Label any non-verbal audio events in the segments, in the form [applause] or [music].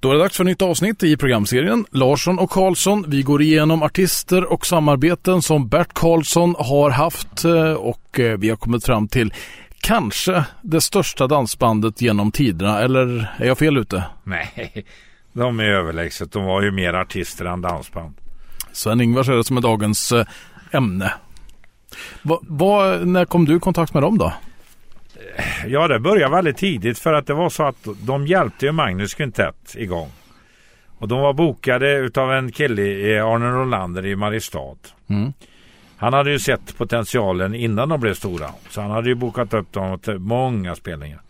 Då är det dags för nytt avsnitt i programserien Larsson och Karlsson. Vi går igenom artister och samarbeten som Bert Karlsson har haft eh, och eh, vi har kommit fram till kanske det största dansbandet genom tiderna. Eller är jag fel ute? Nej, [laughs] de är överlägset. De var ju mer artister än dansband. Sven-Ingvars är det som är dagens eh, ämne. Va, va, när kom du i kontakt med dem då? Ja, det började väldigt tidigt för att det var så att de hjälpte ju Magnus Quintett igång. Och de var bokade utav en kille, Arne Rolander i Mariestad. Mm. Han hade ju sett potentialen innan de blev stora. Så han hade ju bokat upp dem till många spelningar.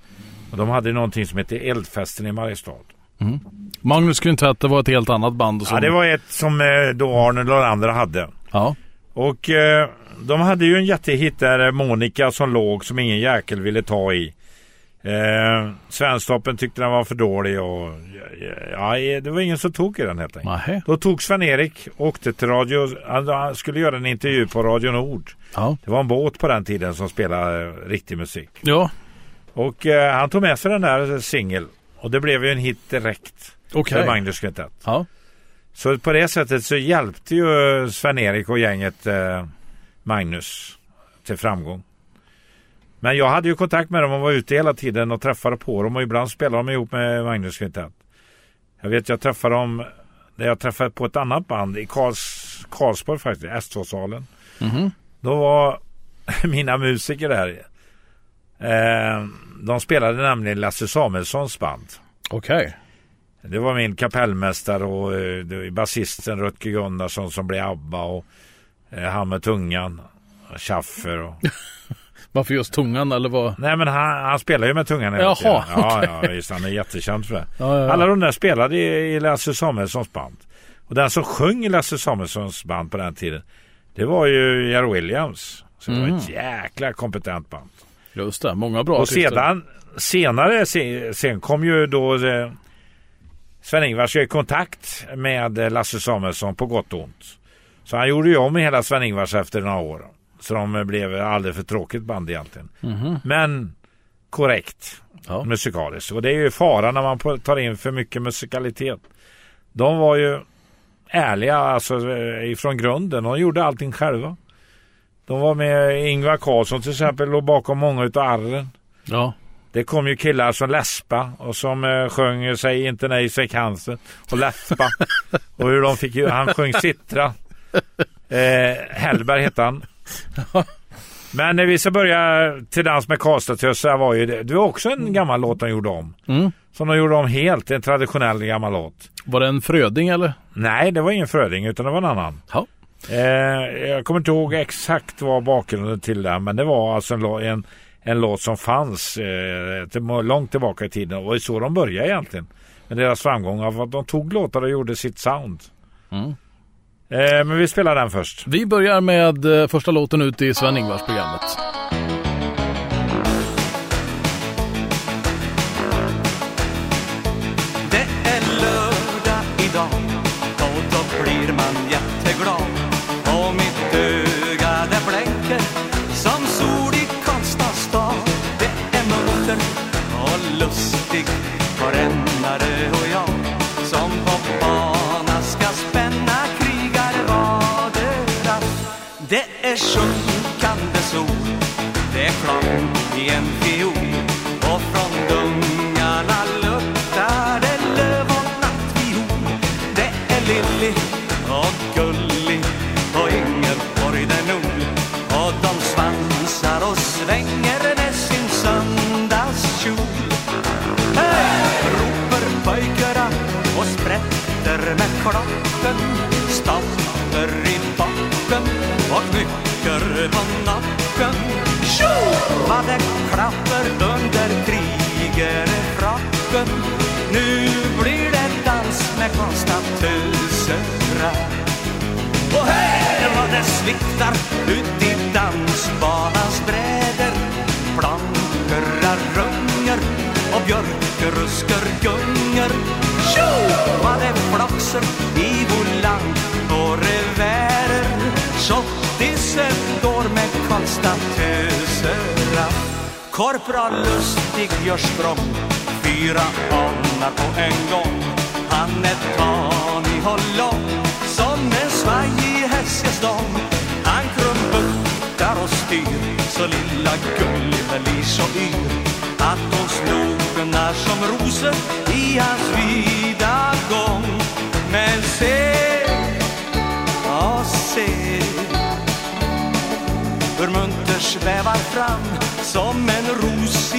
Och de hade någonting som hette Eldfesten i Mariestad. Mm. Magnus Quintett, det var ett helt annat band? Som... Ja, det var ett som eh, då Arne Rolander hade. Ja. Och eh, de hade ju en jättehit där, Monica som låg som ingen jäkel ville ta i. Eh, Svensktoppen tyckte den var för dålig och ja, det var ingen som tog i den helt enkelt. Nähe. Då tog Sven-Erik, åkte till radio, han skulle göra en intervju på Radio Nord. Ja. Det var en båt på den tiden som spelade riktig musik. Ja. Och eh, han tog med sig den där singel och det blev ju en hit direkt. Okay. För Magnus Quintett. Ja. Så på det sättet så hjälpte ju Sven-Erik och gänget eh, Magnus till framgång. Men jag hade ju kontakt med dem och var ute hela tiden och träffade på dem och ibland spelade de ihop med Magnus Quintett. Jag vet jag träffade dem när jag träffade på ett annat band i Karls, Karlsborg faktiskt, S2-salen. Mm -hmm. Då var [laughs] mina musiker där. Eh, de spelade nämligen Lasse Samuelssons band. Okej. Okay. Det var min kapellmästare och eh, basisten Rutger Gunnarsson som blev ABBA och han med tungan. Schaffer och... [laughs] Varför just tungan eller vad? Nej men han, han spelar ju med tungan hela Jaha, tiden. Ja, okay. ja visst, han är jättekänd för det. Ja, ja, Alla de där spelade i, i Lasse Samuelssons band. Och den som sjöng i Lasse Samuelssons band på den tiden det var ju Jerry Williams. Så det var ett mm. jäkla kompetent band. Just det, många bra Och sedan, senare, sen, sen kom ju då eh, Sven-Ingvars i kontakt med Lasse Samuelsson på gott och ont. Så han gjorde ju om hela Sven-Ingvars efter några år. Så de blev alldeles för tråkigt band egentligen. Mm -hmm. Men korrekt ja. musikaliskt. Och det är ju fara när man tar in för mycket musikalitet. De var ju ärliga alltså eh, ifrån grunden. De gjorde allting själva. De var med Ingvar Carlsson till exempel låg bakom många utav arren. Ja. Det kom ju killar som läspa och som eh, sjöng Säg inte nej, säg cancer och läspa. [laughs] och hur de fick ju, han sjöng Citra. [laughs] Eh, Hellberg hette han. [laughs] Men när vi ska börja till dans med Karlstadtössar var ju det. Det var också en gammal låt de gjorde om. Mm. Som de gjorde om helt, en traditionell gammal låt. Var det en Fröding eller? Nej, det var ingen Fröding utan det var en annan. Ja. Eh, jag kommer inte ihåg exakt vad bakgrunden till det men det var alltså en, en, en låt som fanns eh, till, långt tillbaka i tiden och det var så de började egentligen. Med deras framgång av att de tog låtar och gjorde sitt sound. Mm. Eh, men vi spelar den först. Vi börjar med eh, första låten ut i Sven-Ingvars-programmet. Är sjunkande sol. Det är klang i en fiol. Och från dungarna luktar det löv och nattviol Det är Lilly och Gulli och Ingeborg den nol Och de svansar och svänger med sin söndagskjol. Hey! ropar pojkarna och sprätter med klotten på nacken Tjo! Vad det klapper under krigerfracken Nu blir det dans med konstatusera Och hej vad det sviktar ut i dansbanans bräder Plankorrar runger och björkruskor gungar, Tjo! Vad det flaxar i volant och revärer tjottisen Karlstad tösera Korpral Lustig gör språng. Fyra anar på en gång. Han är tanig och lång som en svajig hästgästång. Han krumbuktar och styr. Så lilla Gulliver blir så yr. Att hon sloknar som rosor i hans vid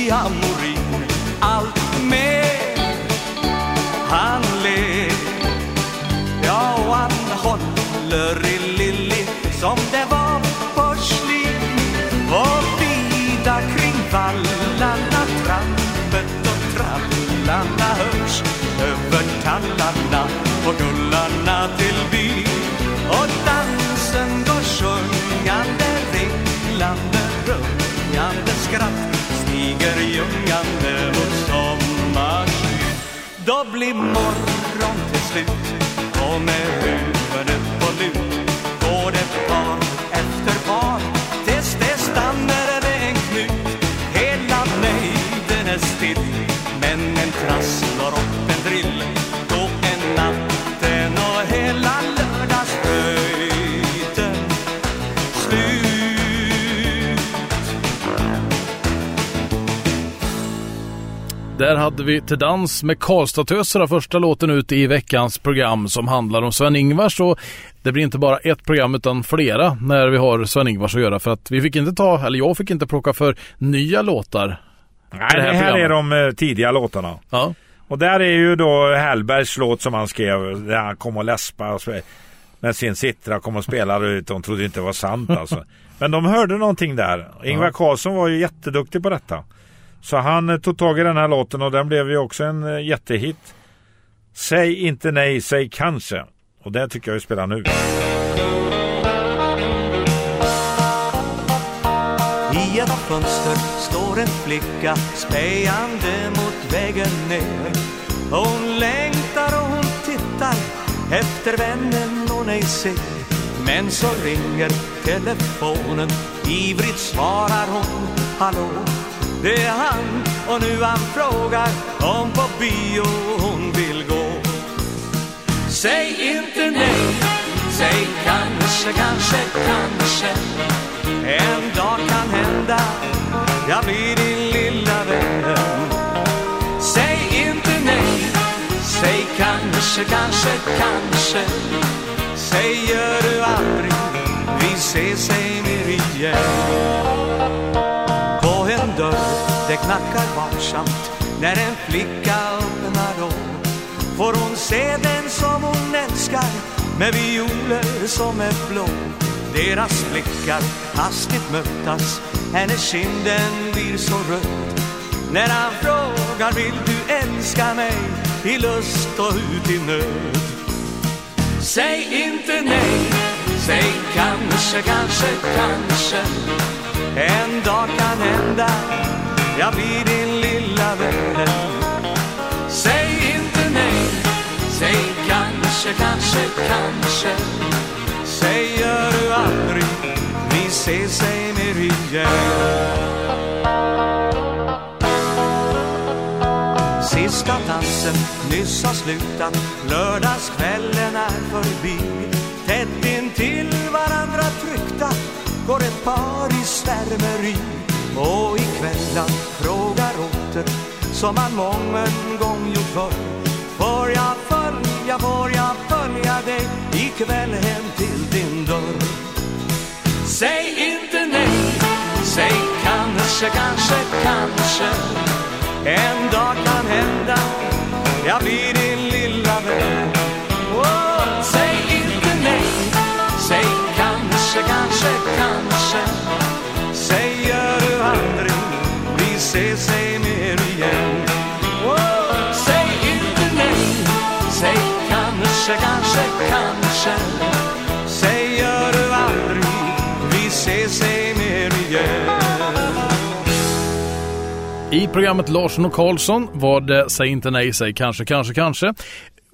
amo Imorgon till slut. Och med vi Till dans med Karlstadtöserna, första låten ut i veckans program som handlar om Sven-Ingvars. Och det blir inte bara ett program utan flera när vi har Sven-Ingvars att göra. För att vi fick inte ta, eller jag fick inte plocka för nya låtar. Nej, det här, här är de eh, tidiga låtarna. Ja. Och där är ju då Hellbergs låt som han skrev, där han kom och läspa och så, med sin sittra kom och spelade ut. De trodde inte det var sant alltså. [laughs] Men de hörde någonting där. Ingvar. Carlsson var ju jätteduktig på detta. Så han eh, tog tag i den här låten och den blev ju också en eh, jättehit. Säg inte nej, säg kanske. Och det tycker jag vi spelar nu. I ett fönster står en flicka spejande mot vägen ner Hon längtar och hon tittar efter vännen hon ej ser Men så ringer telefonen, ivrigt svarar hon Hallå, det är han och nu han frågar om på bio hon vill gå. Säg inte nej, säg kanske, kanske, kanske. En dag kan hända, jag blir din lilla vän. Säg inte nej, säg kanske, kanske, kanske. Säger du aldrig, vi ses ej mer igen det knackar varsamt när en flicka öppnar då Får hon se den som hon älskar med violer som är blå? Deras blickar hastigt mötas, hennes kinden blir så röd När han frågar vill du älska mig? i lust och ut i nöd. Säg inte nej, säg kanske, kanske, kanske. En dag kan hända, jag blir din lilla vän. Säg inte nej, säg kanske, kanske, kanske. Säger du aldrig, vi ses ej mer igen Sista dansen nyss har slutat. Lördagskvällen är förbi. Tätt intill varandra tryckta Går ett par i svärmeri. Och ikväll han frågar åter Som man mången gång gjort förr Får jag följa, får jag följa dig Ikväll hem till din dörr? Säg inte nej, säg kanske, kanske, kanske. En dag kan hända, jag blir din lilla vän. Oh, Säg inte nej, säg kanske, kanske, kanske. Ses ej mer igen oh, Säg inte nej, säg kanske, kanske, kanske Säger du aldrig, vi ses ej mer igen I programmet Larsson och Karlsson var det Säg inte nej, säg kanske, kanske, kanske.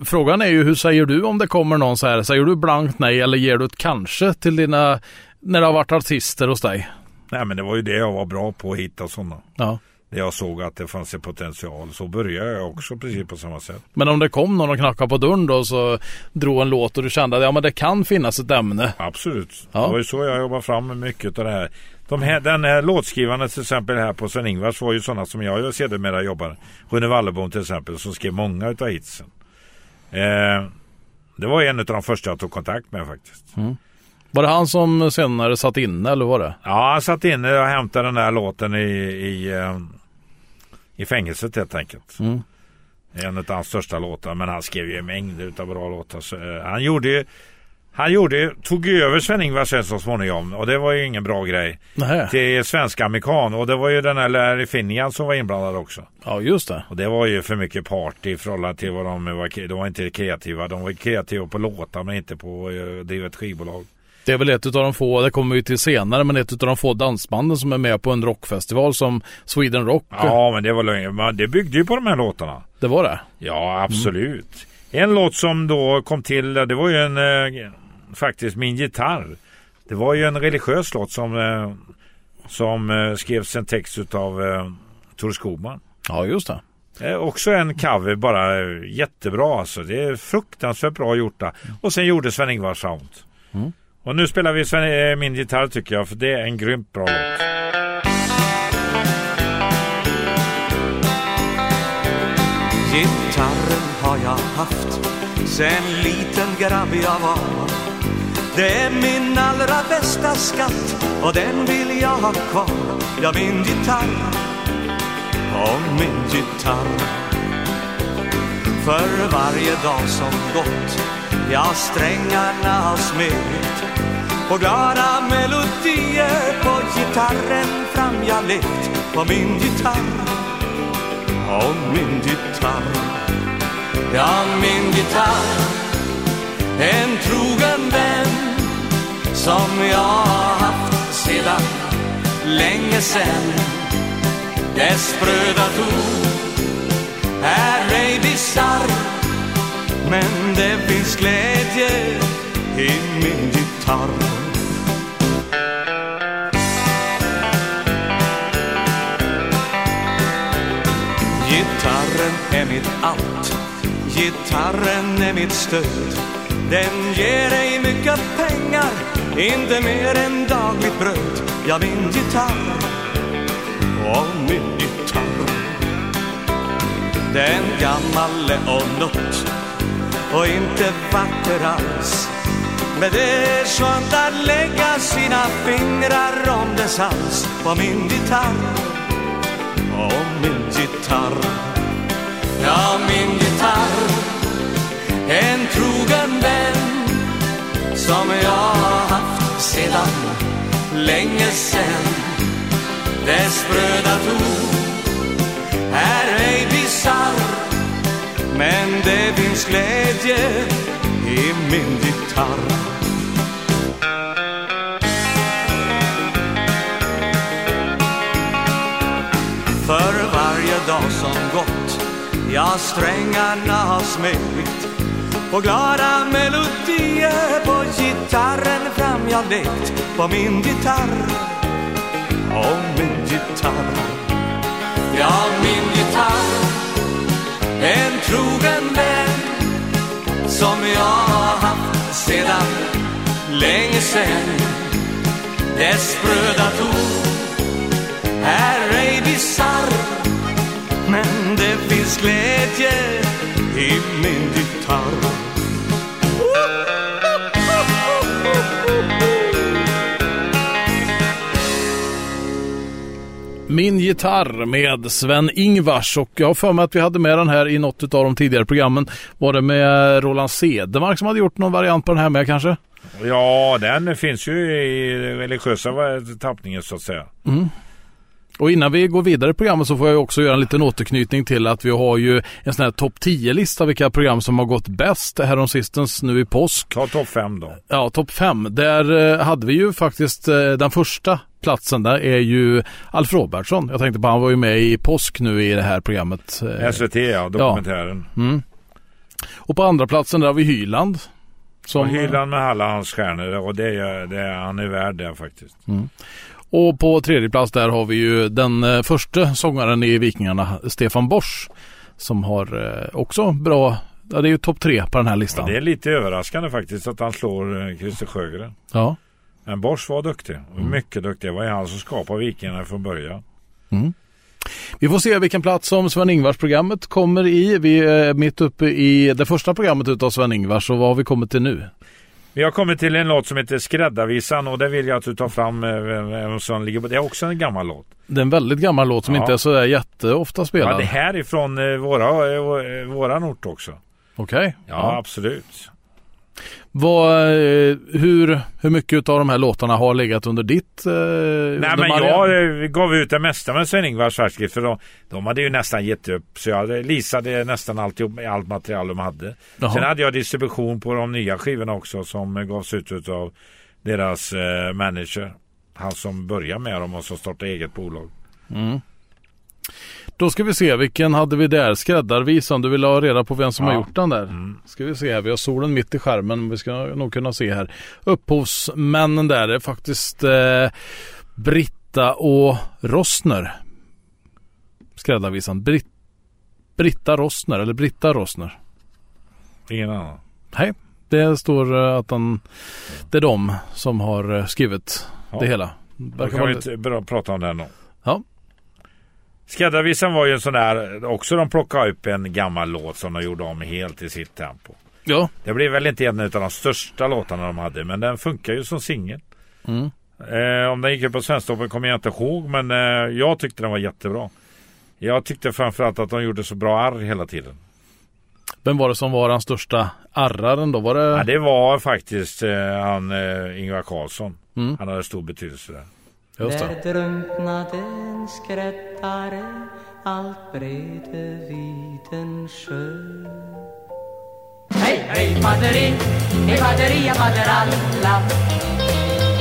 Frågan är ju hur säger du om det kommer någon så här? Säger du blankt nej eller ger du ett kanske till dina, när det har varit artister hos dig? Nej men det var ju det jag var bra på att hitta sådana. Ja. Där jag såg att det fanns en potential. Så började jag också precis på samma sätt. Men om det kom någon och knackade på dörren då så drog en låt och du kände att ja, men det kan finnas ett ämne? Absolut. Ja. Det var ju så jag jobbade fram mycket av det här. De här, den här låtskrivarna till exempel här på Sven-Ingvars var ju sådana som jag sedermera jobbar. Rune Wallebom till exempel som skrev många utav hitsen. Eh, det var en av de första jag tog kontakt med faktiskt. Mm. Var det han som senare satt inne eller var det? Ja, han satt inne och hämtade den där låten i, i, eh, i fängelset helt enkelt. Mm. En av hans största låtar, men han skrev ju mängder av bra låtar. Så, eh, han gjorde ju han gjorde, tog över Sven-Ingvar sen så småningom och det var ju ingen bra grej. Nähä. Till svenska amerikan och det var ju den här Larry Finian som var inblandad också. Ja just det. Och det var ju för mycket party i förhållande till vad de var. De var inte kreativa. De var kreativa på låtar men inte på att driva ett skivbolag. Det är väl ett av de få, det kommer vi till senare, men ett av de få dansbanden som är med på en rockfestival som Sweden Rock. Ja, men det var länge. Det byggde ju på de här låtarna. Det var det? Ja, absolut. Mm. En låt som då kom till, det var ju en eh, faktiskt min gitarr. Det var ju en religiös låt som, eh, som eh, skrevs en text av eh, Tore Skogman. Ja, just det. Eh, också en cover, bara eh, jättebra alltså. Det är fruktansvärt bra gjort. Där. Och sen gjorde Sven-Ingvar Sound. Mm. Och nu spelar vi Sven, eh, min gitarr tycker jag, för det är en grymt bra låt. Gitarren har jag haft sen liten grabb jag var. Det är min allra bästa skatt och den vill jag ha kvar. Ja, min gitarr. Och min gitarr. För varje dag som gått Ja, strängarna har smekt, och glada melodier. På gitarren fram jag lekt på min gitarr. Och min gitarr. Ja, min gitarr. En trogen vän som jag har haft sedan länge sen. Dess spröda ton är ej bisarr, men det finns glädje i min gitarr. Gitarren är mitt allt, gitarren är mitt stöd. Den ger dig mycket pengar inte mer än dagligt bröd. Ja, min gitarr. Och min gitarr. Den gammal och nött och inte vacker alls. Men det är skönt att lägga sina fingrar om dess hals På min gitarr. Och min gitarr. Ja, min gitarr. En trogen vän som jag har haft sedan länge sen. Dess spröda ton är ej bisarr, men det finns glädje i min gitarr. För varje dag som gått, ja strängarna har smält. På glada melodier på gitarren fram jag lekt. På min gitarr och min gitarr. Ja, min trogen vän Som jag har haft sedan länge sen Dess spröda ton är ej bisarr Men det finns glädje i min gitarr. Min gitarr med Sven-Ingvars och jag har för mig att vi hade med den här i något av de tidigare programmen. Var det med Roland Cedermark som hade gjort någon variant på den här med kanske? Ja, den finns ju i religiösa tappningen så att säga. Mm. Och innan vi går vidare i programmet så får jag också göra en liten återknytning till att vi har ju en sån här topp 10-lista vilka program som har gått bäst häromsistens nu i påsk. Ta topp 5 då. Ja, topp 5. Där eh, hade vi ju faktiskt eh, den första platsen där är ju Alf Robertsson. Jag tänkte på han var ju med i påsk nu i det här programmet. Eh, SVT ja, dokumentären. Ja. Mm. Och på andra platsen där har vi Hyland. Som... Hyland med alla hans stjärnor och det är, det är, han är värd det faktiskt. Mm. Och på tredje plats där har vi ju den eh, första sångaren i Vikingarna, Stefan Bors, som har eh, också bra Ja, det är ju topp tre på den här listan. Ja, det är lite överraskande faktiskt att han slår Christer Sjögren. Ja. Men Bors var duktig. Mm. Mycket duktig. Det var han som skapade Vikingarna från början. Mm. Vi får se vilken plats som Sven-Ingvars programmet kommer i. Vi är mitt uppe i det första programmet utav Sven-Ingvars och vad har vi kommit till nu? Vi har kommit till en låt som heter Skräddarvisan och det vill jag att du tar fram. Eh, som ligger Det är också en gammal låt. Det är en väldigt gammal låt som ja. inte är så jätteofta spelad. Ja, det här är från eh, våra, eh, våran ort också. Okej. Okay. Ja, ja, absolut. Vad, eh, hur, hur mycket av de här låtarna har legat under ditt? Eh, Nej men jag eh, gav ut det mesta med Sven-Ingvars för de, de hade ju nästan gett upp. Så jag leasade nästan alltihop, allt material de hade. Jaha. Sen hade jag distribution på de nya skivorna också som gavs ut av deras eh, manager. Han som började med dem och så startade eget bolag. Mm. Då ska vi se, vilken hade vi där? Skräddarvisan, du vill ha reda på vem som ja. har gjort den där? Mm. Ska vi se här, vi har solen mitt i skärmen, men vi ska nog kunna se här. Upphovsmännen där är faktiskt eh, Britta och Rossner. Skräddarvisan. Brit Britta Rossner, eller Britta Rossner. Ingen annan. Nej, det står eh, att han, det är de som har eh, skrivit ja. det hela. Då kan vi inte prata om det nu. Ja, Skräddarvisan var ju en sån där, också de plockade upp en gammal låt som de gjorde om helt i sitt tempo. Ja. Det blev väl inte en av de största låtarna de hade, men den funkar ju som singel. Mm. Eh, om den gick upp på Svensktoppen kommer jag inte ihåg, men eh, jag tyckte den var jättebra. Jag tyckte framförallt att de gjorde så bra arr hela tiden. Vem var det som var den största arraren då? Var det... Ja, det var faktiskt eh, han eh, Ingvar Carlsson. Mm. Han hade stor betydelse där. Där drunknade en skräddare allt brede vid en sjö. Hej, hej, faderi, hej, faderia, faderalla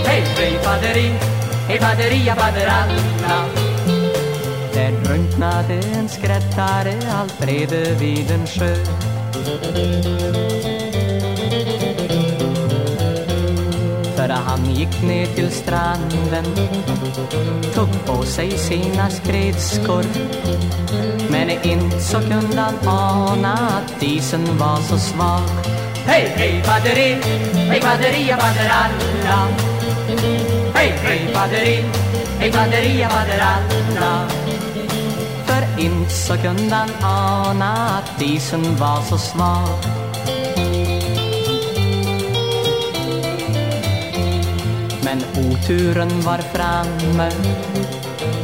Hej, hej, faderi, hej, faderia, faderalla Där drunknade en skräddare allt brede vid en sjö för han gick ner till stranden Tog på sig sina skridskor. Men inte så kunde han ana att isen var så svag. Hej, hej, baderi, hej, baderia, baderalla. Hej, hej, baderi, hej, baderia, baderalla. För inte så kunde han ana att isen var så svag. Men oturen var framme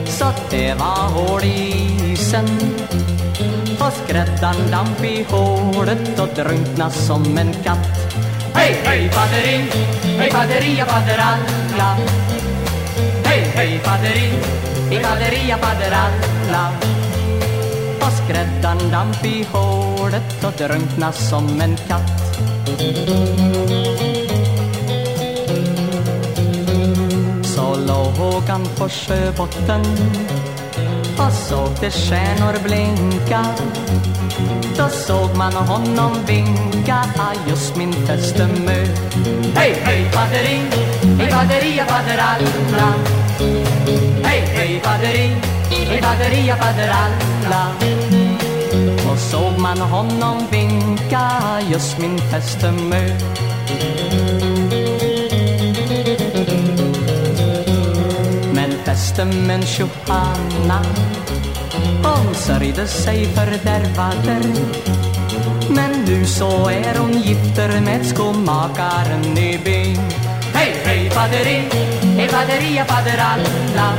så det var hål i isen och skräddaren damp i hålet och drunkna som en katt. Hej, hej, faderi, hej, faderia, faderalla Hej, hej, faderi, hej, faderia, faderalla och skräddaren damp i hålet och drunkna som en katt låg han på sjöbotten. Och såg de stjärnor blinka. Då såg man honom vinka, ah, just min fästemö Hej, hej, faderi, hej, faderia, faderalla Hej, hej, faderi, hej, faderia, faderalla Och såg man honom vinka, just min fästemö fästemen Johanna Hon sörjde sig fördärvader Men nu så är hon gifter med skomakaren i byn Hej, hej, faderi, hej, faderia, faderalla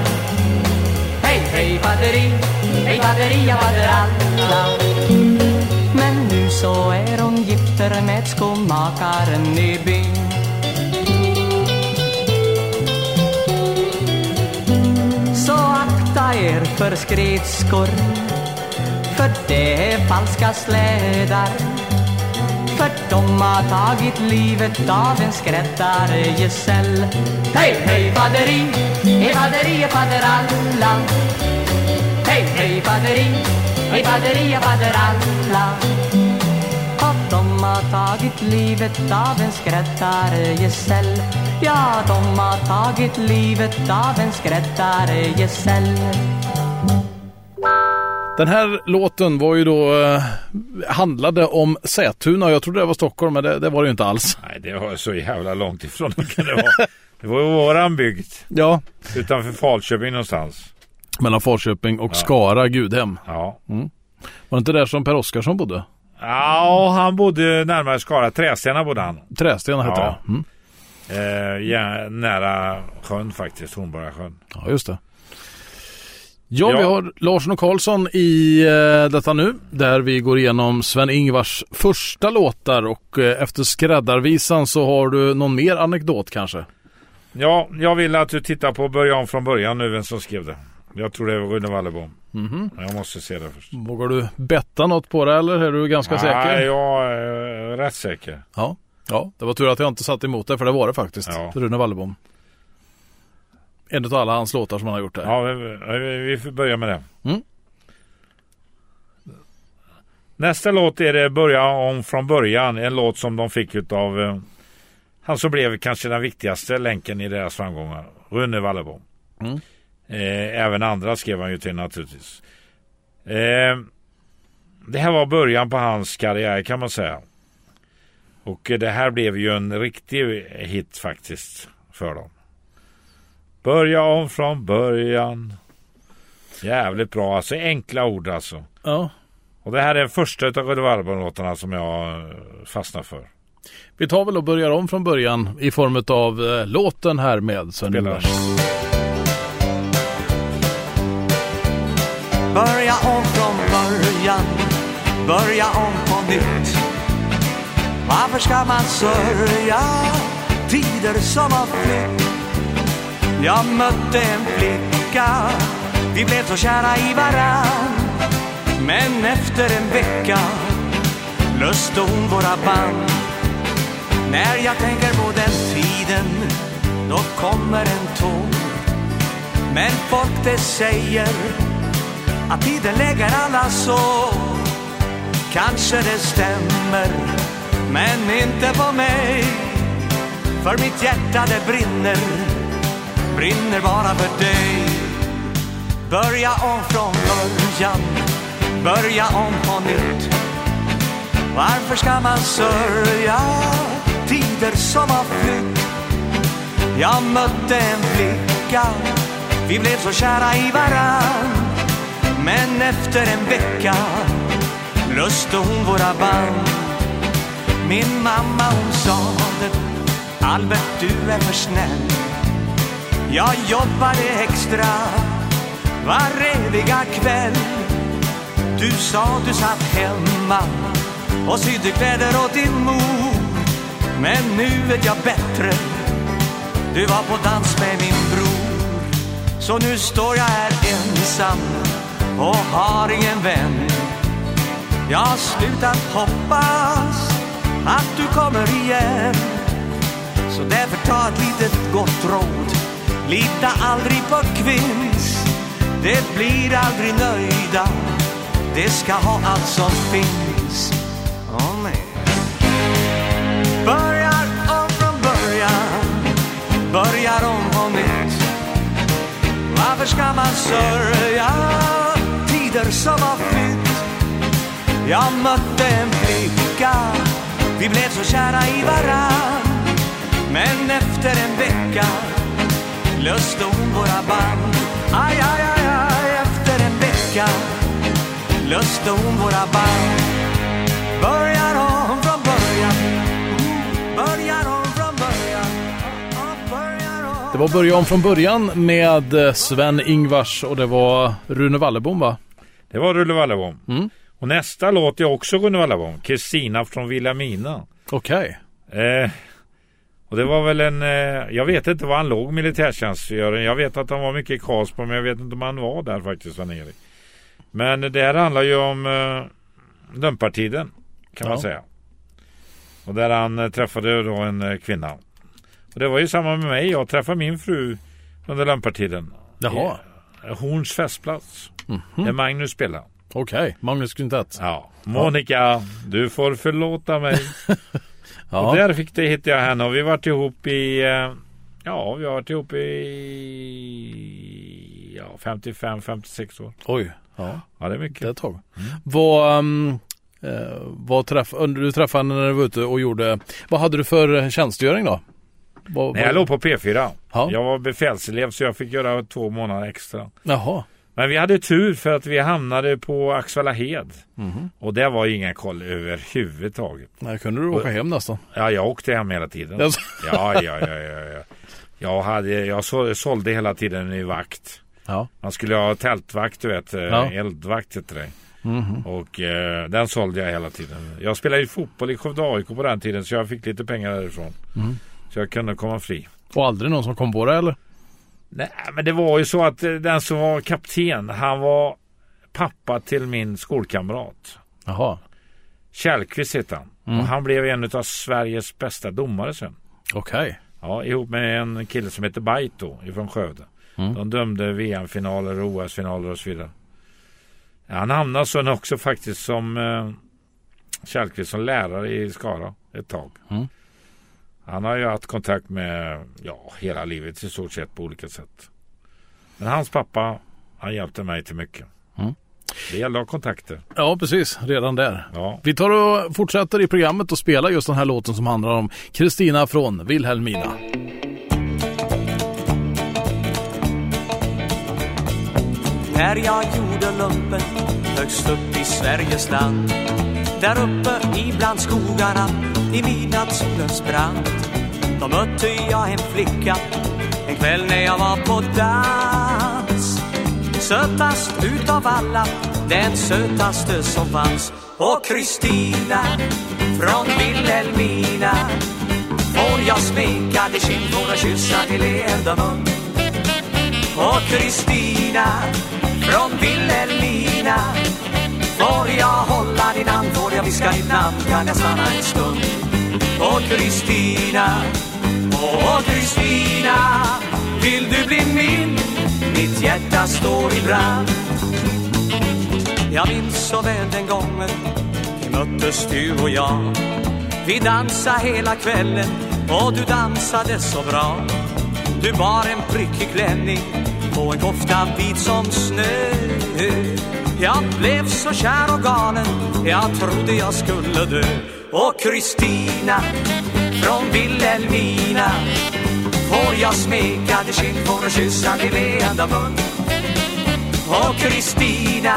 Hej, hej, faderi, hej, faderia, faderalla Men nu så är hon gifter med skomakaren i byn för skridskor För det är falska slädar. För de har tagit livet av en skräddare gesäll Hej, hej, faderi, hej, faderi, faderalla. Hej, hej, faderi, hej, faderi, faderalla. Och de har tagit livet av en skräddare-gesäll Ja, de har tagit livet av en skräddare-gesäll den här låten var ju då, eh, handlade om Sätuna. Jag trodde det var Stockholm, men det, det var det ju inte alls. Nej, det var så jävla långt ifrån. Det, var. det var ju våran bygd. Ja. Utanför Falköping någonstans. Mellan Falköping och. Skara, Gudhem. Ja. Mm. Var det inte där som Per Oskarsson bodde? Ja, han bodde närmare Skara. Trästena bodde han. Trästena hette ja. det. Mm. Eh, ja, nära sjön faktiskt, Hornborgasjön. Ja, just det. Ja, ja, vi har Larsson och Karlsson i eh, detta nu där vi går igenom Sven-Ingvars första låtar och eh, efter skräddarvisan så har du någon mer anekdot kanske? Ja, jag vill att du tittar på Börja om från början nu vem som skrev det. Jag tror det var Rune Wallebom. Mm -hmm. Jag måste se det först. Vågar du betta något på det eller är du ganska Nej, säker? Nej, jag är rätt säker. Ja. ja, det var tur att jag inte satt emot det för det var det faktiskt. Ja. Rune Wallebom. En av alla hans låtar som han har gjort där. Ja, vi, vi får börja med det. Mm. Nästa låt är det Börja om från början. En låt som de fick av eh, han som blev kanske den viktigaste länken i deras framgångar. Rune Wallebom. Mm. Eh, även andra skrev han ju till naturligtvis. Eh, det här var början på hans karriär kan man säga. Och det här blev ju en riktig hit faktiskt för dem. Börja om från början. Jävligt bra, alltså enkla ord alltså. Ja. Och det här är den första av Röde som jag eh, fastnar för. Vi tar väl och börjar om från början i form av eh, låten här med Sven Börja om från början, börja om på nytt. Varför ska man sörja tider som har flytt? Jag mötte en flicka, vi blev så kära i varann. Men efter en vecka löste hon våra band. När jag tänker på den tiden, då kommer en tår. Men folk det säger att tiden lägger alla sår. Kanske det stämmer, men inte på mig. För mitt hjärta det brinner brinner bara för dig. Börja om från början, börja om på nytt. Varför ska man sörja tider som har flytt? Jag mötte en flicka, vi blev så kära i varann. Men efter en vecka löste hon våra band. Min mamma hon sa det, Albert du är för snäll jag jobbade extra vareviga kväll. Du sa du satt hemma och sydde kläder åt din mor. Men nu vet jag bättre. Du var på dans med min bror. Så nu står jag här ensam och har ingen vän. Jag har slutat hoppas att du kommer igen. Så därför ta ett litet gott råd. Lita aldrig på kvinns, det blir aldrig nöjda. Det ska ha allt som finns. Oh, nej. Börjar om från början, börjar om på nytt. Varför ska man sörja tider som har flytt? Jag mötte en flicka, vi blev så kära i varann. Men efter en vecka löste hon våra band Aj, aj, aj, aj, efter en vecka löste hon våra band Börjar om från början Börjar om från början Det var Börja om från början med eh, Sven-Ingvars och det var Rune Wallebom va? Det var Rune Wallebom. Mm. Och nästa låt är också Rune Wallebom. Kristina från Vilhelmina. Okej. Okay. Eh, och det var väl en, eh, jag vet inte var han låg militärtjänstgöring. Jag vet att han var mycket i Karlsborg men jag vet inte om han var där faktiskt, Sven-Erik. Men det här handlar ju om eh, lumpartiden kan ja. man säga. Och där han eh, träffade då en eh, kvinna. Och det var ju samma med mig. Jag träffade min fru under lumpartiden. Jaha. I, Horns festplats. Mm -hmm. Där Magnus spelade. Okej, okay. Magnus Quintett. Ja. Monica, du får förlåta mig. [laughs] ja. Och där fick det, hittade jag henne och vi varit ihop i eh, Ja, vi har varit ihop i ja, 55-56 år. Oj. Ja. ja, det är mycket. Det är ett tag. Mm. Vad, um, vad träff, du träffade henne när du var ute och gjorde, vad hade du för tjänstgöring då? Vad, Nej, jag låg på P4. Ja. Jag var befälselev så jag fick göra två månader extra. Jaha. Men vi hade tur för att vi hamnade på Axvallahed. Mm. Och det var inga koll överhuvudtaget. Nej, kunde du åka och, hem nästan? Ja, jag åkte hem hela tiden. ja, ja, ja, ja, ja. Jag, hade, jag sålde hela tiden i vakt. Ja. Man skulle ha tältvakt, du vet. Eh, ja. Eldvakt heter det. Mm. Och eh, den sålde jag hela tiden. Jag spelade ju fotboll i Skövde AIK på den tiden så jag fick lite pengar därifrån. Mm. Så jag kunde komma fri. Och aldrig någon som kom på det eller? Nej men det var ju så att eh, den som var kapten han var pappa till min skolkamrat. Jaha. Källqvist hette han. Mm. Och han blev en av Sveriges bästa domare sen. Okej. Okay. Ja, ihop med en kille som heter Baito ifrån Skövde. Mm. De dömde VM-finaler, OS-finaler och så vidare. Han hamnade sen också faktiskt som eh, Källqvist som lärare i Skara ett tag. Mm. Han har ju haft kontakt med ja, hela livet i stort sett på olika sätt. Men hans pappa, han hjälpte mig till mycket. Mm. Det gäller att ha kontakter. Ja, precis. Redan där. Ja. Vi tar och fortsätter i programmet och spelar just den här låten som handlar om Kristina från Vilhelmina. När jag gjorde lumpen högst upp i Sveriges land Där uppe ibland skogarna i midnattssolens brand. Då mötte jag en flicka en kväll när jag var på dans. Sötast utav alla, den sötaste som fanns. Och Kristina från Vilhelmina. Får jag smeka dig kind, får jag kyssa dig leende mun Och Kristina från Vilhelmina. Får jag hålla din namn får jag viska ditt namn, kan jag stanna en stund. Åh Kristina, åh Kristina Vill du bli min? Mitt hjärta står i brand. Jag minns så väl den gången vi möttes du och jag. Vi dansade hela kvällen och du dansade så bra. Du bar en prickig klänning och en kofta vit som snö. Jag blev så kär och galen, jag trodde jag skulle dö. Och Kristina från Vilhelmina. Får jag smeka din kind, får jag kyssa din leende mun. Och Kristina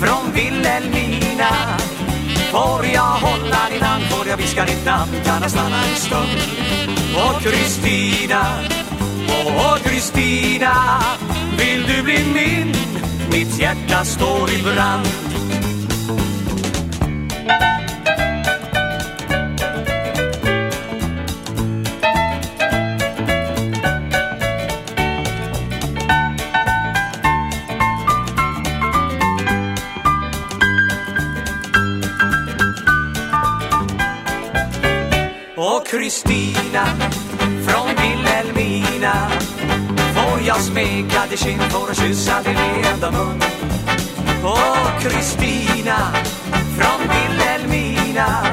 från Vilhelmina. Får jag hålla din hand, får jag viska ditt namn, kan jag stanna en stund. Och Kristina Åh Kristina, vill du bli min? Mitt hjärta står i brand. Och Kristina Vilhelmina jag smeka dig kind, får kyssa din leende mun Åh Kristina från Vilhelmina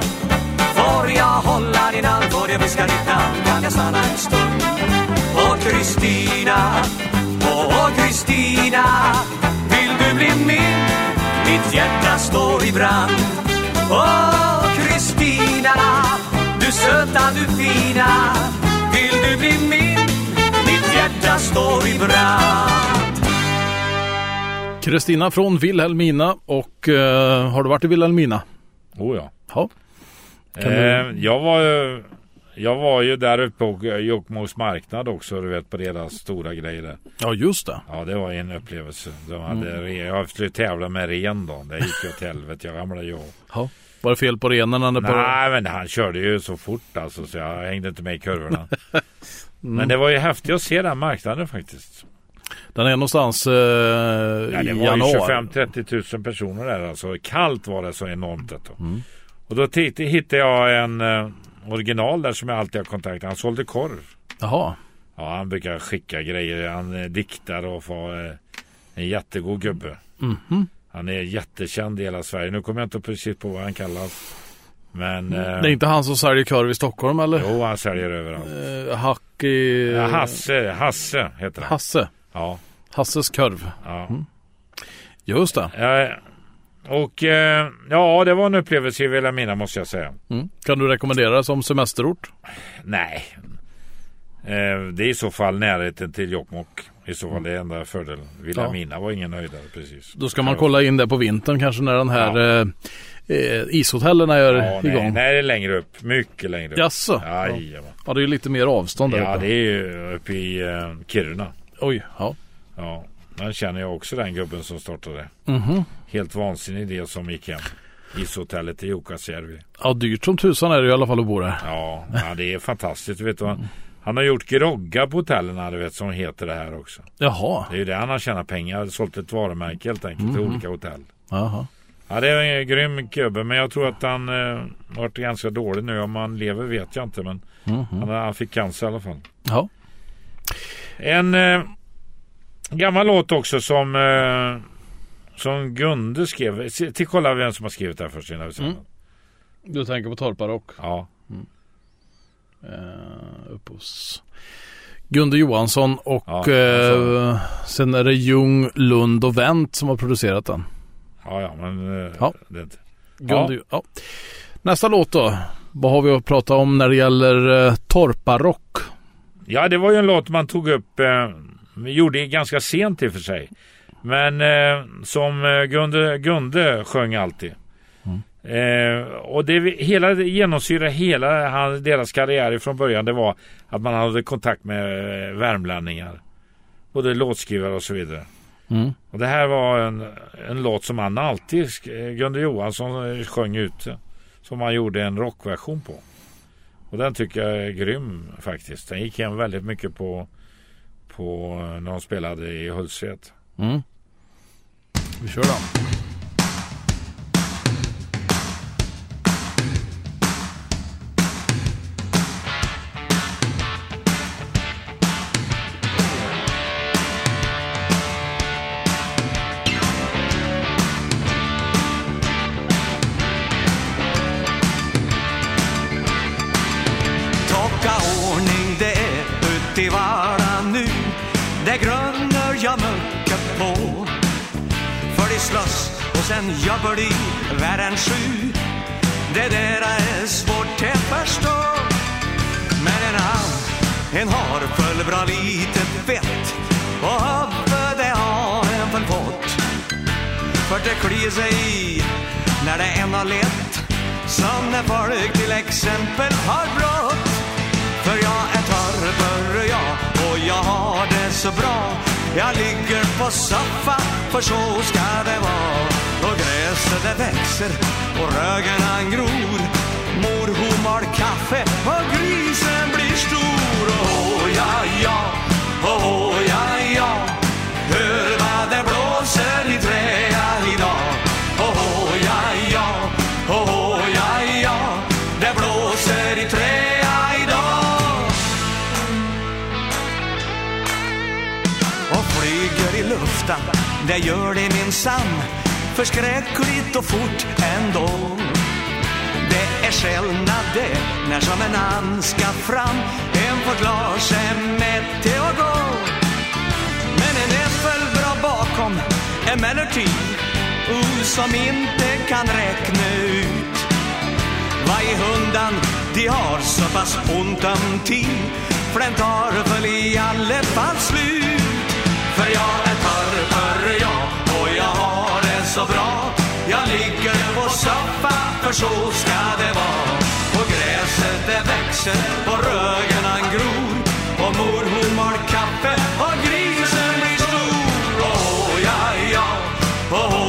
Får jag hålla din hand, får jag viska ditt namn, kan jag stanna en stund Åh Kristina, åh Kristina Vill du bli min? Mitt hjärta står i brand Åh Kristina, du söta, du fina vill du bli min? Hjärta står i brand Kristina från Vilhelmina och uh, har du varit i Vilhelmina? Oh ja. ja. Eh, du... Jag var ju jag var ju där uppe på Jokkmokks marknad också, du vet på deras stora grejer där. Ja, just det. Ja, det var en upplevelse. De hade mm. Jag skulle tävla med ren då. Det gick ju åt helvete. Jag ramlade ju ja. Var det fel på renen? Eller på... Nej, men han körde ju så fort alltså så jag hängde inte med i kurvorna. [laughs] mm. Men det var ju häftigt att se den marknaden faktiskt. Den är någonstans eh, ja, det var januari. 25-30 000 personer där alltså. Kallt var det så enormt. Mm. Och då hittade jag en eh, original där som jag alltid har kontakt Han sålde korv. Jaha. Ja, han brukar skicka grejer. Han eh, diktar och får eh, en jättegod gubbe. Mm -hmm. Han är jättekänd i hela Sverige. Nu kommer jag inte precis på vad han kallas. Men... Mm. Eh, det är inte han som säljer korv i Stockholm eller? Jo, han säljer överallt. Eh, hack i... Ja, Hasse, Hasse heter han. Hasse? Ja. Hasses korv. Ja. Mm. Just det. Eh, och eh, ja, det var en upplevelse i Vilhelmina måste jag säga. Mm. Kan du rekommendera det som semesterort? Nej. Eh, det är i så fall närheten till Jokkmokk. I så fall det enda fördelen. Vilhelmina ja. var ingen höjdare precis. Då ska man kolla in det på vintern kanske när den här ja. Eh, eh ishotellen är ja, igång. Nej, nej, det är längre upp. Mycket längre upp. Jaså? Ja, ja. det är ju lite mer avstånd där Ja, uppe. det är ju uppe i uh, Kiruna. Oj, ja. Ja, den känner jag också den gubben som startade. Mm -hmm. Helt vansinnig idé som gick hem. Ishotellet i Jukkasjärvi. Ja, dyrt som tusan är det i alla fall att bo där. Ja, ja det är fantastiskt. Vet du, han, han har gjort groggar på hotellen, du vet, som heter det här också. Jaha. Det är ju det han har tjänat pengar. Sålt ett varumärke helt enkelt mm. till olika hotell. Jaha. Ja, det är en grym gubbe, men jag tror att han eh, varit ganska dålig nu. Om han lever vet jag inte, men mm. han, han, fick cancer i alla fall. Ja. En eh, gammal låt också som eh, som Gunde skrev. Till kolla vem som har skrivit här först innan vi mm. Du tänker på Torparock? Ja. Mm. Uh, upphovs... Gunde Johansson och ja, uh, sen är det Ljung, Lund och Wendt som har producerat den. Ja, ja, men uh, ja. Det, Gunde, ja. ja. Nästa låt då. Vad har vi att prata om när det gäller uh, Torparock? Ja, det var ju en låt man tog upp, uh, gjorde ganska sent i och för sig. Men eh, som eh, Gunde, Gunde sjöng alltid. Mm. Eh, och det hela, genomsyrar hela hans, deras karriär från början. Det var att man hade kontakt med eh, värmlänningar. Både låtskrivare och så vidare. Mm. Och det här var en, en låt som han alltid, Gunde Johansson eh, sjöng ut. Som han gjorde en rockversion på. Och den tycker jag är grym faktiskt. Den gick hem väldigt mycket på, på när de spelade i Hultsfred. Mm. Vi kör då. Klockan sju. Det där är svårt att förstå. Men en han, en har för bra lite fett. Och huvudet det har en väl fått För det kliar sig i när det än har lätt. Som när folk till exempel har brått. För jag är torr, jag och jag har det så bra jag ligger på soffa, för så ska det vara. Och gräset det växer och rögen gror. Mor hon mal kaffe och grisen blir stor. Och oh, ja, ja, oh, ja, ja. Hör vad det blåser i träa idag. Oh, ja, ja, oh, Och flyger i luften, Det gör det minsann Förskräckligt och fort ändå. Det är skällnad det När som en and ska fram En får klar sig mätt till att gå. Men en äppel bra bakom Emellertid uh, Som inte kan räkna ut. Vad i hundan de har så pass ont om tid För den tar väl i alla fall slut för jag är torr, torr jag och jag har det så bra. Jag ligger på soffa, för så ska det vara. Och gräset det växer och rögen gror. Och mor hon mal kaffe och grisen blir stor. Oh ja, ja, oh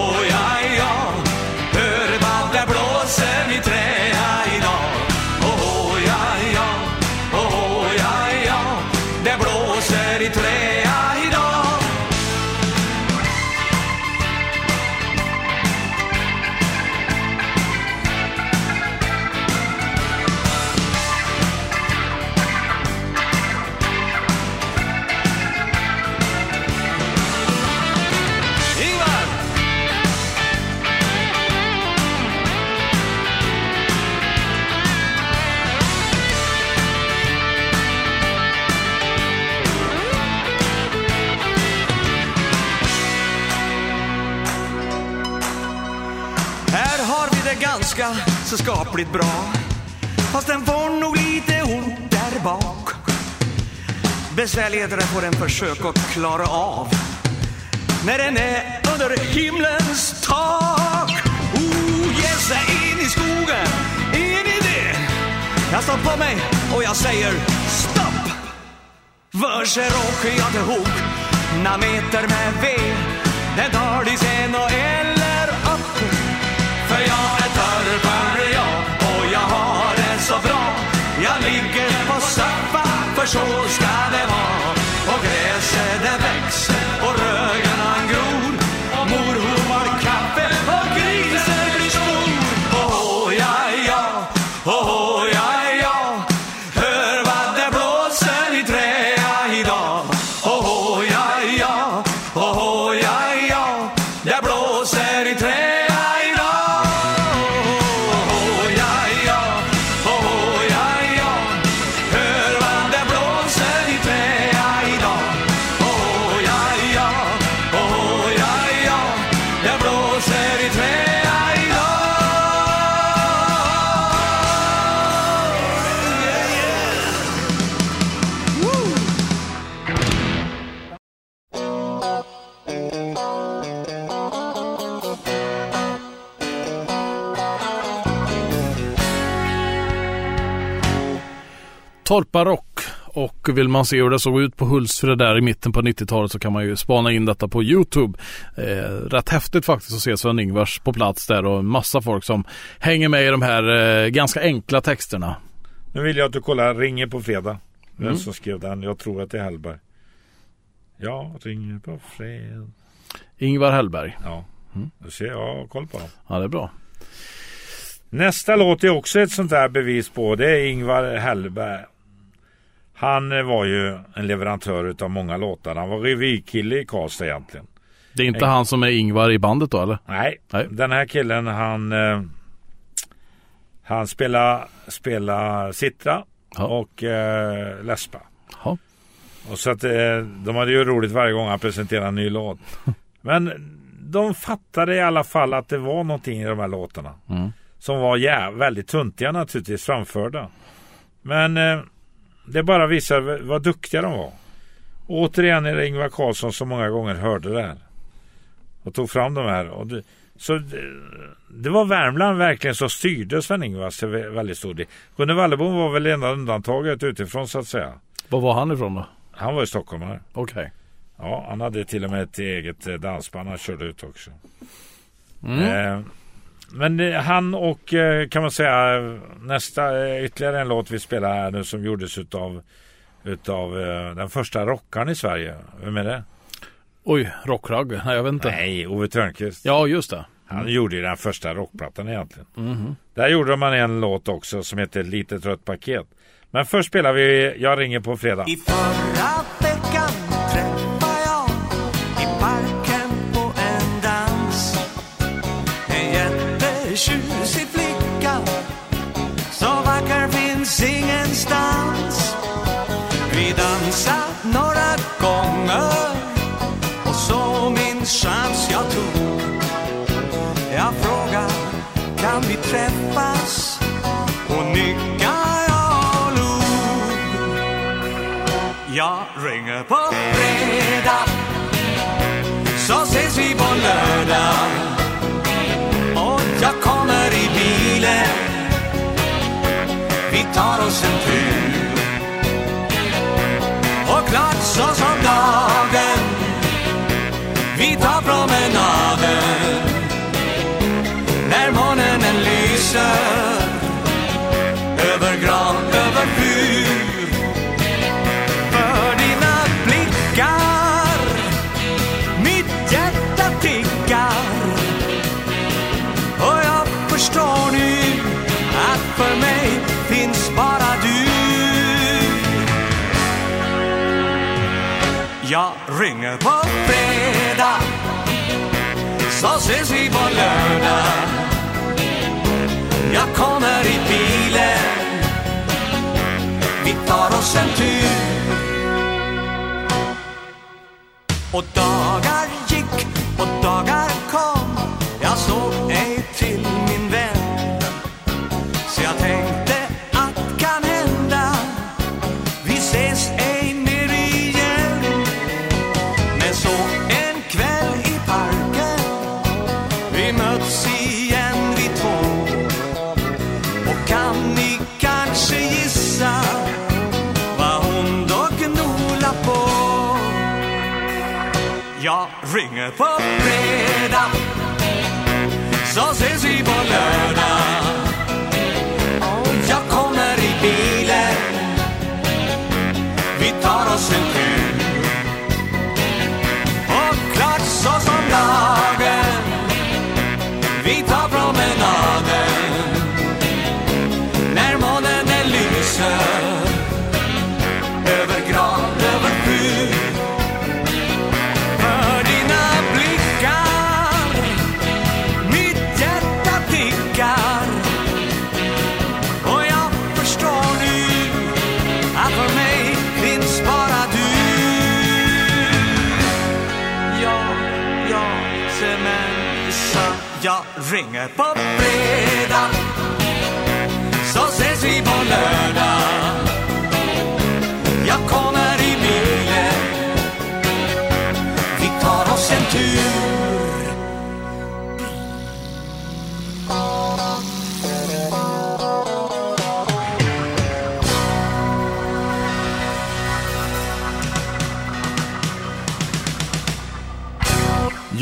så skapligt bra. Fast den får nog lite ont där bak. Besvärligheterna får den försöka att klara av. När den är under himlens tak. Oh, ge sig in i skogen, in i det. Jag står på mig och jag säger stopp. För åker jag till hok, några meter med ved. Den tar de sen och eller upp. För jag är törpare så bra. Jag ligger på soffan för så ska det vara. Och gräset det växer och rögen Torparock. Och vill man se hur det såg ut på Hultsfred där i mitten på 90-talet så kan man ju spana in detta på Youtube. Eh, rätt häftigt faktiskt att se Sven-Ingvars på plats där och en massa folk som hänger med i de här eh, ganska enkla texterna. Nu vill jag att du kollar Ringer på fredag. Vem Mm. som skrev den? Jag tror att det är Hellberg. Ja, Ringer på fredag. Ingvar Hellberg. Ja, Mm. du ser, jag har koll på dem. Ja, det är bra. Nästa låt är också ett sånt där bevis på. Det är Ingvar Hellberg. Han eh, var ju en leverantör utav många låtar. Han var revykille i Karlstad egentligen. Det är inte han som är Ingvar i bandet då eller? Nej, Nej. den här killen han eh, Han spelar, spelar Citra Ja. och eh, läspa. Ja. Och så att eh, de hade ju roligt varje gång han presenterade en ny låt. [laughs] Men de fattade i alla fall att det var någonting i de här låtarna. Mm. Som var ja, väldigt tuntiga naturligtvis framförda. Men eh, det bara visar vad duktiga de var. Återigen är det Ingvar Carlsson som många gånger hörde det här. Och tog fram de här. Och det, så det, det var Värmland verkligen som styrde Sven-Ingvars till väldigt stor del. Gunnar Wallebom var väl enda undantaget utifrån så att säga. Var var han ifrån då? Han var ju stockholmare. Okej. Ja, han hade till och med ett eget eh, dansband han körde ut också. Mm. Eh, men eh, han och eh, kan man säga nästa eh, ytterligare en låt vi spelar här nu som gjordes utav utav den första rockaren i Sverige. Vem är det? Oj, Rockragge? Nej, jag vet inte. Nej, Ove Thörnqvist. Ja, just det. Han gjorde ju den första rockplattan egentligen. Mhm. Där gjorde man en låt också som heter Litet rött paket. Men först spelar vi Jag ringer på fredag. Chans jag tog. Jag frågar, kan vi träffas? Hon nickar, ja, och log. Jag ringer på fredag. Så ses vi på lördag. Och jag kommer i bilen. Vi tar oss en tur. Och klart så som dagen vi tar promenaden När månen lyser. Över gran, över fyr. För dina blickar. Mitt hjärta tickar. Och jag förstår nu att för mig finns bara du. Jag ringer på fredag. Så ses vi på lördag. Jag kommer i bilen. Vi tar oss en tur. Och dagar gick och dagar jag ringer på fredag. Så ses vi på lördag. Jag kommer i bilen. Vi tar oss en Jag ringer på fredag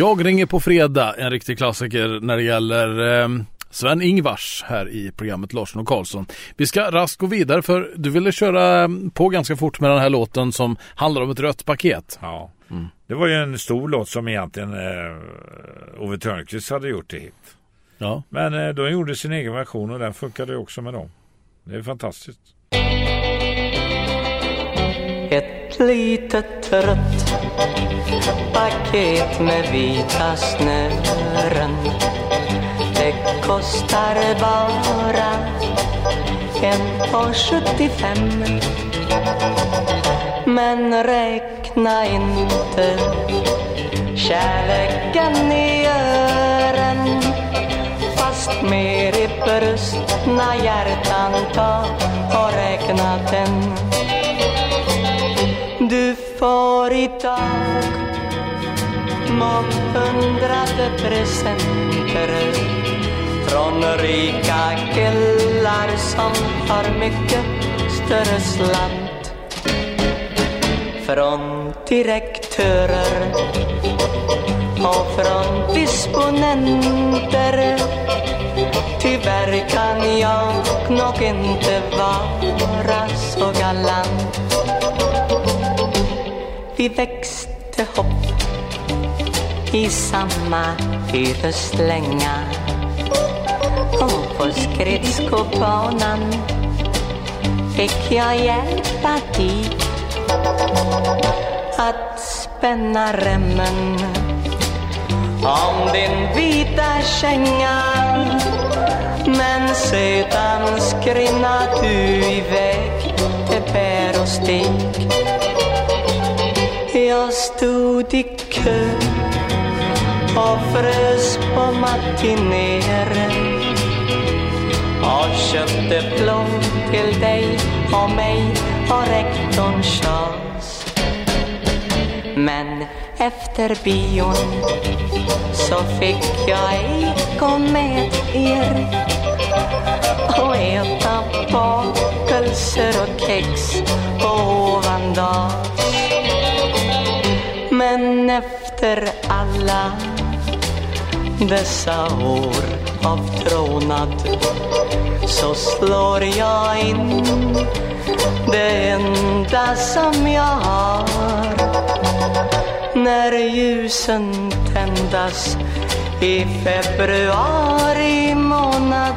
Jag ringer på fredag, en riktig klassiker när det gäller eh, Sven-Ingvars här i programmet Larsson och Karlsson. Vi ska raskt gå vidare för du ville köra på ganska fort med den här låten som handlar om ett rött paket. Ja. Det var ju en stor låt som egentligen eh, Ove Thörnqvist hade gjort till hit. Ja. Men eh, de gjorde sin egen version och den funkade ju också med dem. Det är fantastiskt. Ett litet rött paket med vita snören. Det kostar bara en och 75 Men räkna inte kärleken i ören. Fast mer i brustna hjärtan ta och räkna den. Du får idag månghundrade presenter. Från rika killar som har mycket större slant. Från direktörer och från disponenter. Tyvärr kan jag nog inte vara så galant. Vi växte hopp i samma hyreslänga och på skridskobanan fick jag hjälpa dig att spänna remmen om din vita känga. Men sedan skrinna du iväg till bär och stig jag stod i kö och frös på matinéer och köpte plom till dig och mig och rektorn Charles. Men efter bion så fick jag ej gå med er och äta bakelser och kex på dags. Men efter alla dessa år av trånad så slår jag in det enda som jag har. När ljusen tändas i februari månad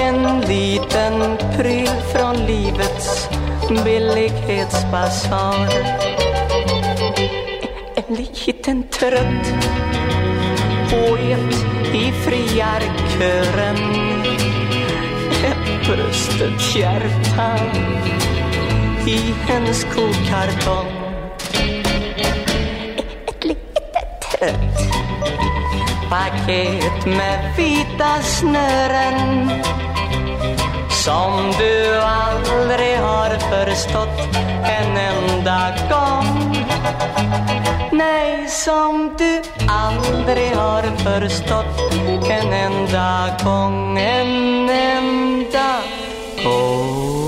en liten pryl från livets billighetsbasar. En liten trött poet i friarkören. Ett brustet hjärta i en skokartong. Ett litet paket med vita snören som du aldrig har förstått en enda gång. Nej, som du aldrig har förstått en enda gång, en enda gång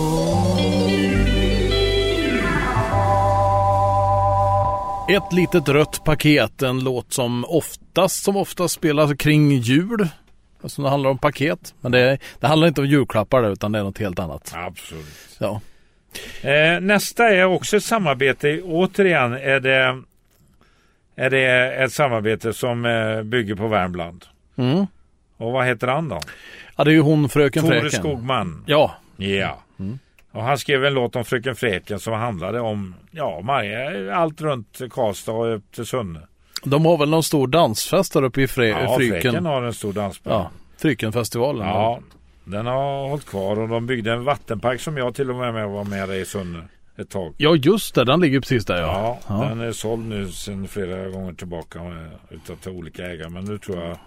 Ett litet rött paket, en låt som oftast som oftast spelas kring jul. Alltså det handlar om paket. Men det, det handlar inte om julklappar där, utan det är något helt annat. Absolut. Ja. Eh, nästa är också ett samarbete. Återigen är det, är det ett samarbete som eh, bygger på Värmland. Mm. Och vad heter han då? Ja, det är ju hon Fröken Tore Fräken. Skogman. Ja. Ja. Och han skrev en låt om Fröken Fräken som handlade om ja, Maja, allt runt Karlstad och upp till Sunne. De har väl någon stor dansfest där uppe i Fre- Ja, Fryken. Fräken har en stor dansband. Ja, Frykenfestivalen. Ja, den har hållit kvar och de byggde en vattenpark som jag till och med var med i Sunne ett tag. ja, just det. Den ligger precis där Ja, ja. den är såld nu sedan flera gånger tillbaka eh, utav till olika ägare. Men nu tror jag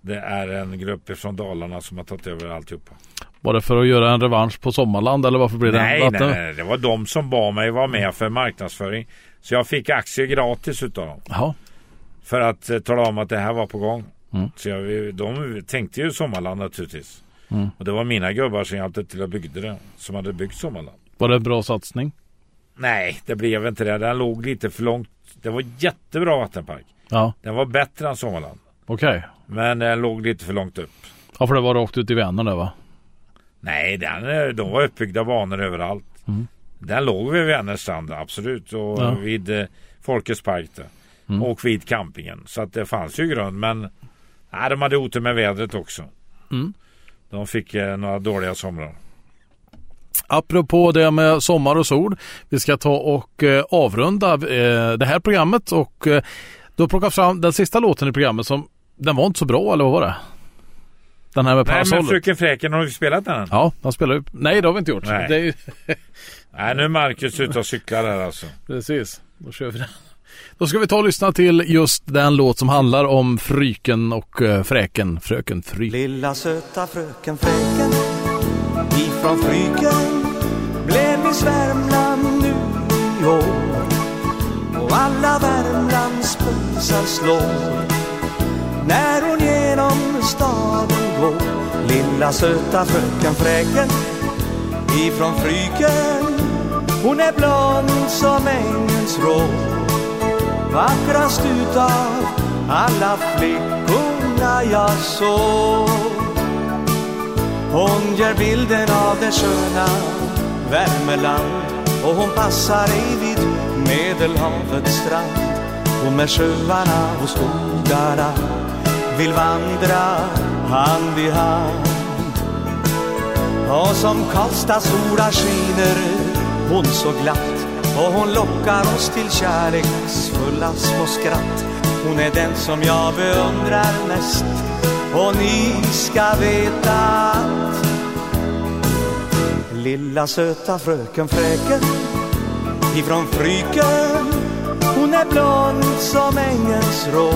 det är en grupp från Dalarna som har tagit över alltihopa. Var det för att göra en revansch på Sommarland eller varför blev det Nej, en nej, nej, det var de som bad mig vara med för marknadsföring. Så jag fick aktier gratis utav dem. Jaha. För att eh, tala om att det här var på gång. Mm. Så jag, de tänkte ju Sommarland naturligtvis. Mm. Och det var mina gubbar som hjälpte till att bygga det. Som hade byggt Sommarland. Var det en bra satsning? Nej, det blev inte det. Den låg lite för långt. Det var jättebra vattenpark. Ja, Den var bättre än Sommarland. okej. Men den låg lite för långt upp. Ja, för det var rakt ut i Vänern där va? Nej, den, eh, de var uppbyggda banor överallt. Mm. Den låg vid Vänerstrand, absolut. Och Ja. vid eh, Folkets park där. Mm. Och vid campingen. Så att det fanns ju grund. Men nej, de hade otur med vädret också. Mm. De fick eh, några dåliga somrar. Apropå det med sommar och sol. Vi ska ta och eh, avrunda eh, det här programmet och eh, då plocka fram den sista låten i programmet som den var inte så bra eller vad var det? Den här med Nej, men parasollet. Fröken Fräken, har vi spelat den? Ja, den spelar ju. Nej, det har vi inte gjort. Nej. Ju... Nej, nu är Marcus ute och cyklar här alltså. [laughs] Precis, då kör vi den. Då ska vi ta och lyssna till just den låt som handlar om Fryken och eh, Fräken, Fröken Fryken. Lilla söta fröken Fräken ifrån Fryken blev Miss Värmland nu i år. Och alla Värmlands pulsar slår när hon genom staden går. Lilla söta fröken Fräken ifrån Fryken hon är blond som ängens rå vackrast utav alla flickorna jag såg. Hon ger bilden av det sköna Värmeland och hon passar ej vid Medelhavets strand. Och med sjöarna och skogarna vill vandra hand i hand. Och som Karlstads sola skiner hon så glatt och hon lockar oss till kärleksfulla små skratt. Hon är den som jag beundrar mest. Och ni ska veta att Lilla söta fröken Fräken ifrån Fryken Hon är blond som ängens rå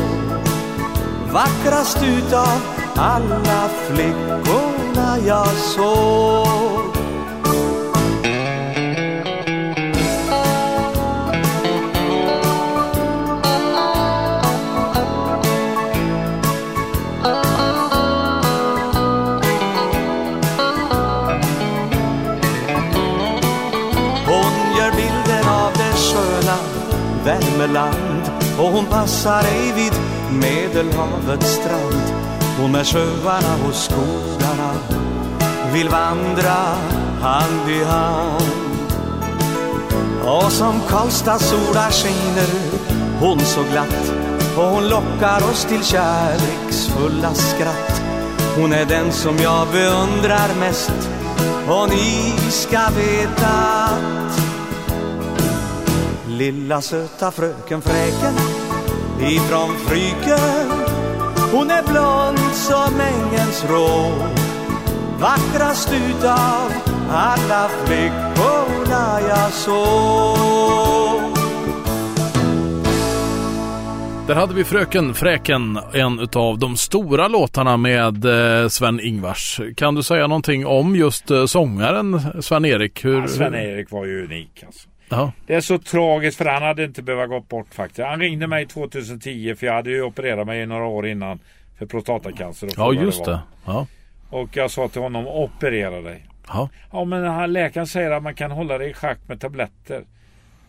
Vackrast utav alla flickorna jag såg. Och hon passar ej vid Medelhavets strand. Hon med sjöarna och skogarna. Vill vandra hand i hand. Och som Karlstads sola skiner hon så glatt. Och hon lockar oss till kärleksfulla skratt. Hon är den som jag beundrar mest. Och ni ska veta att Lilla söta fröken Fräken ifrån Fryken Hon är blond som ängens rå Vackrast utav alla flickorna jag såg Där hade vi Fröken Fräken, en utav de stora låtarna med eh, Sven-Ingvars. Kan du säga någonting om just eh, sångaren Sven-Erik? Hur, Ja, Sven-Erik var ju unik alltså. Ja, Det är så tragiskt för han hade inte behövt gå bort faktiskt. Han ringde mig 2010 för jag hade ju opererat mig några år innan för prostatacancer. och ja just det. Ja. Och jag sa till honom, operera dig. Ja. Ja men han, läkaren säger att man kan hålla dig i schack med tabletter.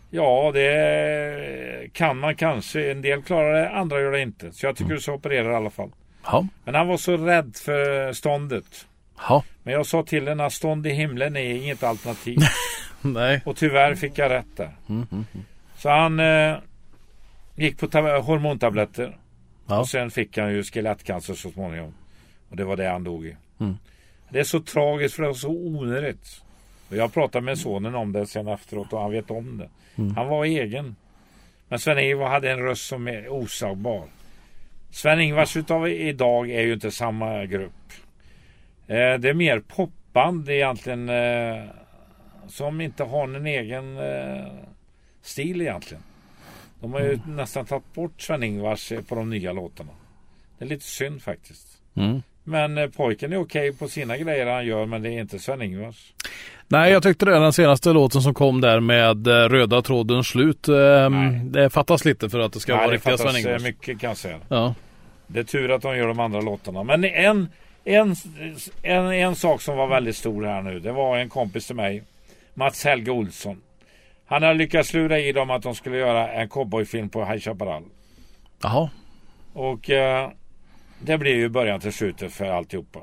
Ja, det kan man kanske. En del klarar det, andra gör det inte. Så jag tycker mm. du ska operera i alla fall. Ja. Men han var så rädd för ståndet. Ja. Men jag sa till henne att stånd i himlen är inget alternativ. [laughs] Nej. Och tyvärr fick jag rätt där. Mm, mm, mm. Så han eh, gick på hormontabletter. Ja. Och sen fick han ju skelettcancer så småningom. Och det var det han dog i. Mm. Det är så tragiskt för det är så onödigt. Och jag pratade med sonen om det sen efteråt och han vet om det. Mm. Han var egen. Men Sven-Ingvar hade en röst som är osagbar. Sven-Ingvars utav idag är ju inte samma grupp. Eh, det är mer popband egentligen. Eh, som inte har en egen eh, stil egentligen. De har ju mm. nästan tagit bort Sven-Ingvars eh, på de nya låtarna. Det är lite synd faktiskt. Mm. Men pojken är okej på sina grejer han gör men det är inte Sven-Ingvars. Nej, jag tyckte det. Den senaste låten som kom där med Röda tråden slut. Eh, det fattas lite för att det ska Nej, vara riktiga Sven-Ingvars. Det fattas mycket kan jag säga. Ja. Det är tur att de gör de andra låtarna. Men en, en, en, en sak som var väldigt stor här nu. Det var en kompis till mig. Mats Helge Olsson. Han har lyckats lura i dem att de skulle göra en cowboyfilm på High Chaparral. Jaha. Och eh, det blev ju början till slutet för alltihopa.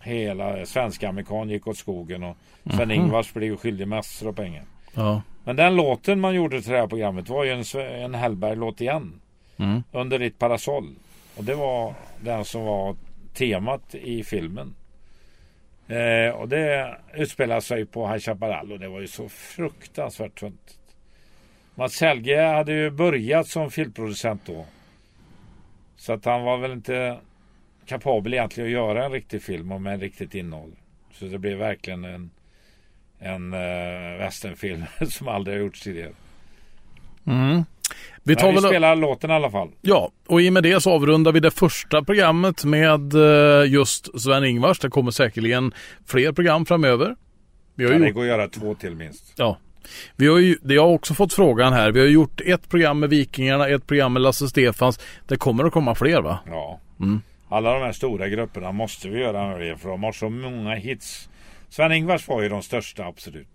Hela svenska amerikan gick åt skogen och Sven-Ingvars blev ju skyldig massor av pengar. Ja. Men den låten man gjorde till det här programmet var ju en, en Hellberg-låt igen. Mm. Under ditt parasoll. Och det var den som var temat i filmen. Eh, och det utspelar sig på High Chaparral och det var ju så fruktansvärt tunt. Mats Helge hade ju börjat som filmproducent då. Så att han var väl inte kapabel egentligen att göra en riktig film och med en riktigt innehåll. Så det blev verkligen en, en eh, uh, westernfilm [laughs] som aldrig har gjorts tidigare. Mm. Vi, tar vi väl... spelar låten i alla fall. Ja, och i och med det så avrundar vi det första programmet med uh, just Sven-Ingvars. Det kommer säkerligen fler program framöver. Vi har ja, gjort... Det går att göra två till minst. Ja. Vi har ju, det har också fått frågan här. Vi har gjort ett program med Vikingarna, ett program med Lasse Stefans. Det kommer att komma fler va? Ja. Mm. Alla de här stora grupperna måste vi göra med för de har så många hits. Sven-Ingvars var ju de största absolut.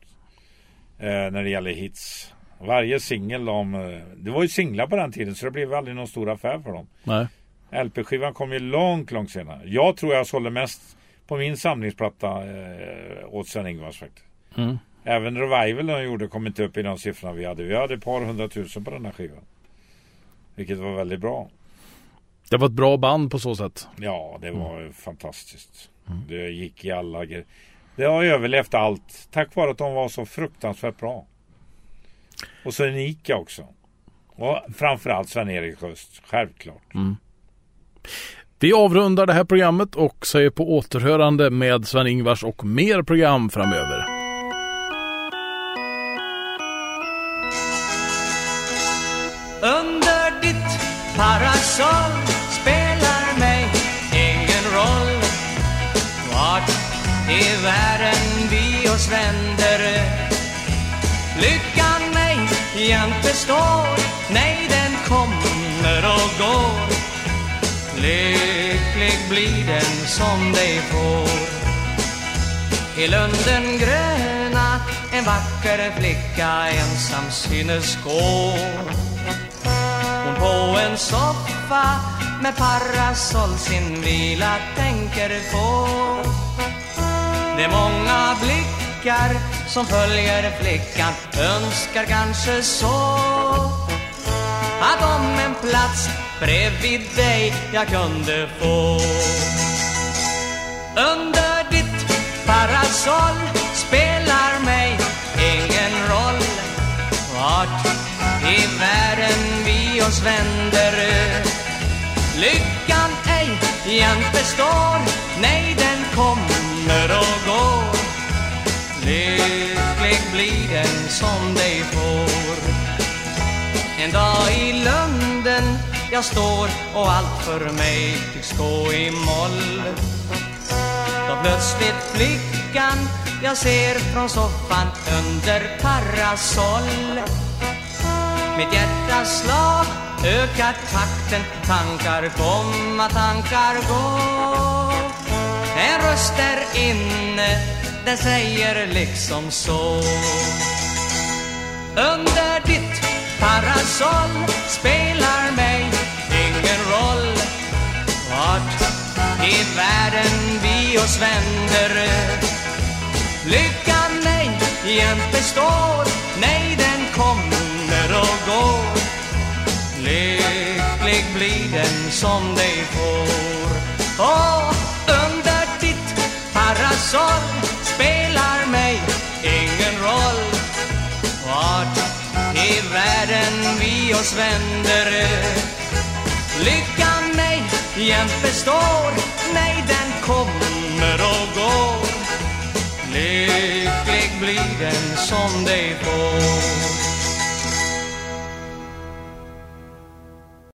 Eh, när det gäller hits. Varje singel de... Eh, det var ju singlar på den tiden så det blev aldrig någon stor affär för dem. Nej. LP-skivan kom ju långt, långt senare. Jag tror jag sålde mest på min samlingsplatta eh, åt Sven-Ingvars faktiskt. Mm. Även Revival de gjorde kom inte upp i de siffrorna vi hade. Vi hade ett par hundratusen på den här skivan. Vilket var väldigt bra. Det var ett bra band på så sätt. Ja, det var mm. fantastiskt. Mm. Det gick i alla Det har överlevt allt. Tack vare att de var så fruktansvärt bra. Och så unika också. Och framförallt Sven-Erik Röst, självklart. Mm. Vi avrundar det här programmet och säger på återhörande med Sven-Ingvars och mer program framöver. Under ditt parasoll i världen vi oss vänder jämte står Nej, den kommer och går. Lycklig blir den som dig får. I lunden gröna en vacker flicka ensam synes gå Hon på en soffa med parasoll sin vila tänker på. Det är många blickar som följer flickan Önskar kanske så. Att om en plats bredvid dig jag kunde få. Under ditt parasoll spelar mig ingen roll Vart i världen vi oss vänder. Lyckan ej jämt består Nej, den kommer och går. Lycklig blir den som dig får. En dag i lunden jag står och allt för mig tycks gå i moll. Då plötsligt flickan jag ser från soffan under parasoll. Mitt hjärtas slag ökar takten Tankar komma, tankar gå. En röst där inne, den säger liksom så. Under ditt parasoll spelar mig ingen roll vart i världen vi oss vänder. Lyckan nej jämt består Nej den kommer och går. Lycklig blir den som dig får. Och under ditt parasoll spelar mig ingen roll Vart i världen vi oss vänder. Lyckan mig jämt består Nej den kommer och går. Lycklig blir den som dig får.